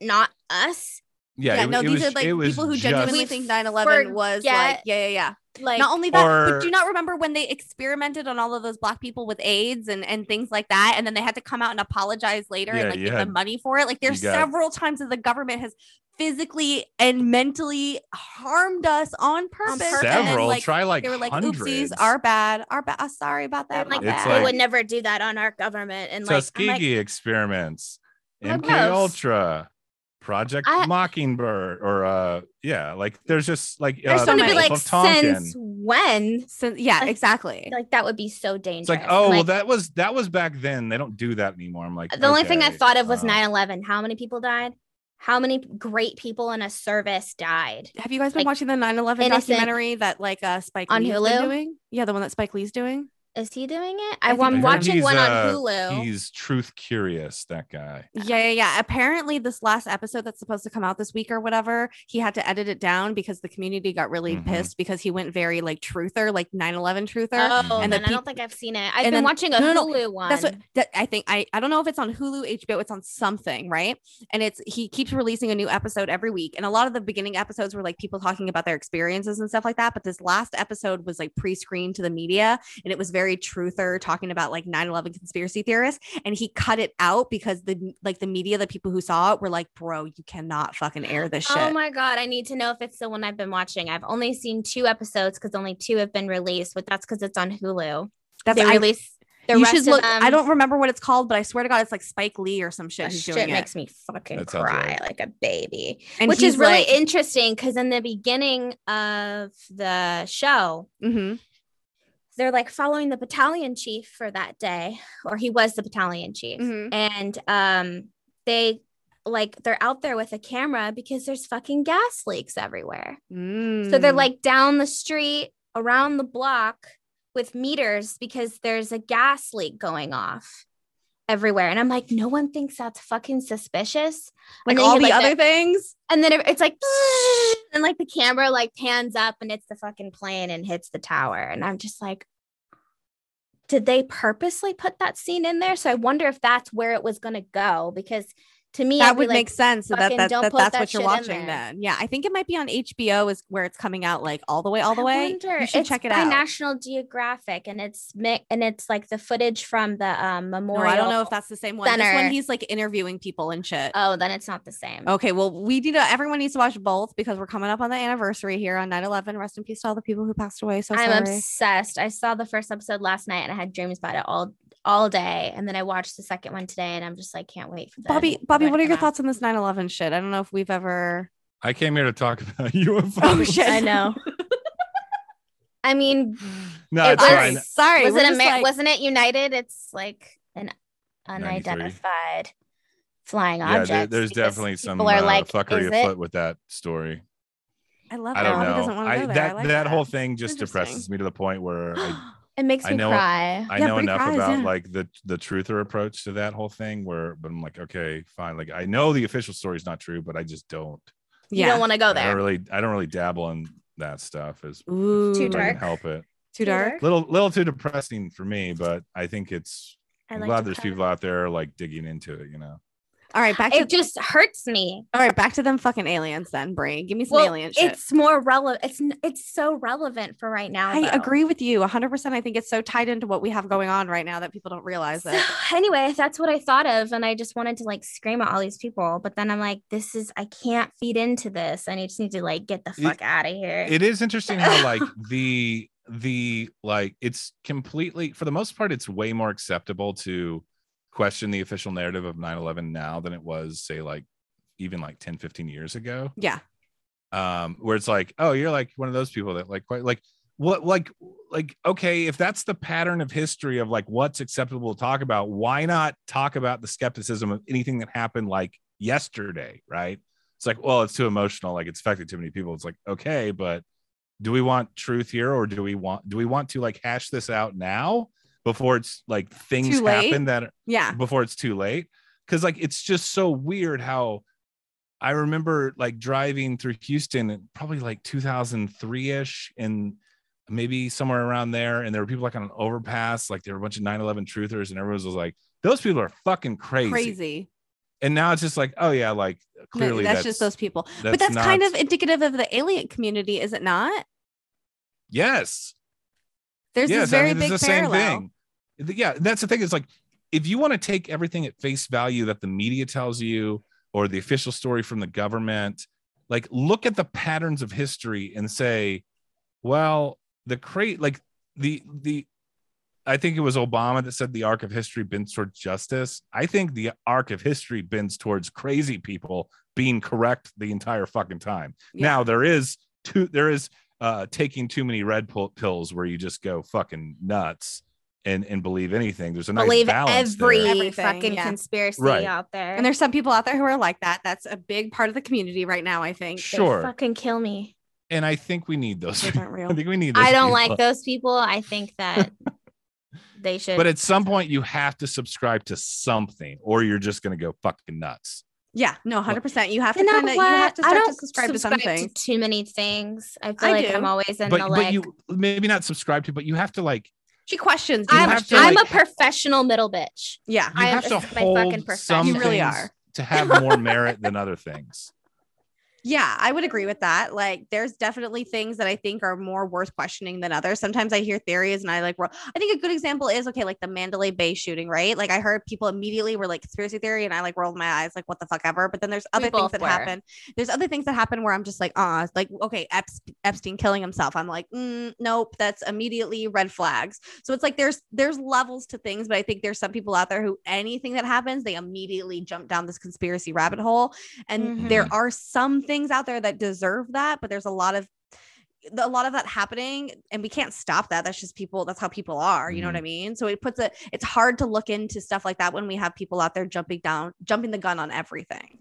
not us? Yeah, yeah, it, no, it these was, are like people who genuinely We think 9/11 was like, yeah, yeah, yeah. Like, Not only that, but do you not remember when they experimented on all of those black people with AIDS and, and things like that? And then they had to come out and apologize later Yeah, and like you give had- them money for it. Like there's got- several times that the government has physically and mentally harmed us on purpose. and then, several. like, try like they were like, hundreds. oopsies, our bad, our bad. Uh, sorry about that. my like, It's bad. we like- would never do that on our government. And like, Tuskegee like, experiments, Oh, MK gross. Ultra, Project I- Mockingbird, or uh, yeah, like there's just like there's uh, going to be like, since when? So, yeah, Like- exactly. Like, that would be so dangerous. It's like, And, oh, well, that was that was back then. They don't do that anymore. I'm like, the only thing I thought of was uh, 9 11. How many people died? How many great people in a service died? Have you guys been like, watching the 9/11 innocent- documentary that like uh Spike On Lee's been Hulu? doing? Yeah, the one that Spike Lee's doing. Is he doing it? I, I am I watching one on uh, Hulu. He's truth curious. That guy. Yeah, yeah, yeah. Apparently, this last episode that's supposed to come out this week or whatever, he had to edit it down because the community got really Mhm. pissed because he went very like truther, like 9/11 truther. Oh, and and the then I don't think I've seen it. I've and been then- watching a no, no, no, Hulu one. That's what that, I think. I I don't know if it's on Hulu, HBO. It's on something, right? And it's he keeps releasing a new episode every week. And a lot of the beginning episodes were like people talking about their experiences and stuff like that. But this last episode was like pre-screened to the media, and it was very truther, talking about like 9/11 conspiracy theorists. And he cut it out because the like the media, the people who saw it, were like, "Bro, you cannot fucking air this shit." Oh my god, I need to know if it's the one I've been watching. I've only seen two episodes because only two have been released, but that's because it's on Hulu. That's they I, release the you rest should of look. them. I don't remember what it's called, but I swear to God, it's like Spike Lee or some shit. Shit doing it. makes me fucking cry right. like a baby. And Which is really like- interesting because in the beginning of the show, Mhm. They're like following the battalion chief for that day, or he was the battalion chief. Mhm. And um they like they're out there with a camera because there's fucking gas leaks everywhere. So they're Mm. like down the street, around the block, with meters because there's a gas leak going off everywhere. And I'm like, no one thinks that's fucking suspicious. Like all the hear, other things. and then it- it's like, and like the camera like pans up and it's the fucking plane and hits the tower. And I'm just like, did they purposely put that scene in there? So I wonder if that's where it was going to go because to me, I'd That would like, make sense. So that, that, that that's that what you're watching then. Yeah. I think it might be on HBO is where it's coming out like all the way, all the I way. wonder. You should it's check it by out. National Geographic, and it's mi- and it's like the footage from the um, no, memorial. I don't know if that's the same one. This one he's like interviewing people and shit. Oh, then it's not the same. Okay, well, we need to, everyone needs to watch both because we're coming up on the anniversary here on 9 11. Rest in peace to all the people who passed away. So I'm sorry. obsessed. I saw the first episode last night, and I had dreams about it all all day, and then I watched the second one today, and I'm just like, can't wait for the Bobby, Bobby, what are your out. thoughts on this 9 11 shit? I don't know if we've ever. I came here to talk about UFOs. Oh, shit. I know. I mean, No, It it's was- fine. Sorry. Was it Amer- like... Wasn't it United? It's like an unidentified flying Yeah, object. there, there's definitely some people are uh, like, fuckery is it? afoot with that story. I love I don't Bobby know. doesn't want to I, go there. that I like that whole thing just depresses me to the point where I, It makes I me know- cry. I Yeah, know enough cries, about yeah. like the the truther approach to that whole thing where but I'm like, okay, fine. Like I know the official story is not true, but I just don't. You Yeah. don't want to go there. I don't really I don't really dabble in that stuff as Ooh. Too if I can dark. help it. Too dark. Little little too depressing for me, but I think it's I I'm like glad there's people out there like digging into it, you know. All right, back to It just hurts me. all right, back to them fucking aliens then, Bree. Give me some Well, alien shit. it's more relevant. It's it's so relevant for right now. I though. agree with you 100%. I think it's so tied into what we have going on right now that people don't realize So, it. anyway, that's what I thought of, and I just wanted to like scream at all these people. But then I'm like, this is I can't feed into this, and I just need to like get the fuck out of here. It is interesting how like the the like it's completely for the most part it's way more acceptable to question the official narrative of 9-11 now than it was say like even like 10 15 years ago? Yeah. um where it's like oh you're like one of those people that like quite like what like like okay if that's the pattern of history of like what's acceptable to talk about why not talk about the skepticism of anything that happened like yesterday right? It's like well it's too emotional like it's affected too many people. It's like okay but do we want truth here or do we want do we want to like hash this out now before it's like things happen that Yeah. before it's too late because like it's just so weird how i remember like driving through houston probably like 2003ish and maybe somewhere around there and there were people like on an overpass like there were a bunch of 9-11 truthers and everyone was like those people are fucking crazy, Crazy. and now it's just like oh yeah like No, clearly that's, just those people. but that's that's kind of indicative of the alien community, is it not? yes There's yes, this very I mean, big it's the parallel. same thing. Yeah, that's the thing. Is like if you want to take everything at face value that the media tells you or the official story from the government, like look at the patterns of history and say, well, the crate like the the I think it was Obama that said the arc of history bends towards justice. I think the arc of history bends towards crazy people being correct the entire fucking time. Yeah. Now there is two there is uh taking too many red pill- pills where you just go fucking nuts and and believe anything. There's a nice Believe balance every there. Everything, fucking yeah. conspiracy Right. out there. And there's some people out there who are like that. That's a big part of the community right now, I think. They Sure. fucking kill me. And I think we need those. Those aren't I think we need those I don't people. like those people. I think that they should. But at some point you have to subscribe to something or you're just going to go fucking nuts. Yeah, no, 100%. You have to you know kind of you have to I don't to subscribe, to something. too many things. I feel I like do. I'm always in But the but like. you maybe not subscribe to but you have to like She questions. you you I'm, have to, I'm like, a professional middle bitch. yeah. you I am have to just my fucking hold profession. some You really are. to have more merit than other things. Yeah, I would agree with that. Like, there's definitely things that I think are more worth questioning than others. Sometimes I hear theories and I like, well, I think a good example is okay, like the Mandalay Bay shooting, right? Like, I heard people immediately were like conspiracy theory, and I like rolled my eyes, like, what the fuck ever. But then there's other things that were. happen. There's other things that happen where I'm just like, uh, like, okay, Eps- Epstein killing himself. I'm like, mm, nope, that's immediately red flags. So it's like there's there's levels to things, but I think there's some people out there who anything that happens, they immediately jump down this conspiracy rabbit hole. And there are some things out there that deserve that, but there's a lot of a lot of that happening and we can't stop that. That's just people that's how people are you know what mm-hmm. i mean? So it puts it it's hard to look into stuff like that when we have people out there jumping down jumping the gun on everything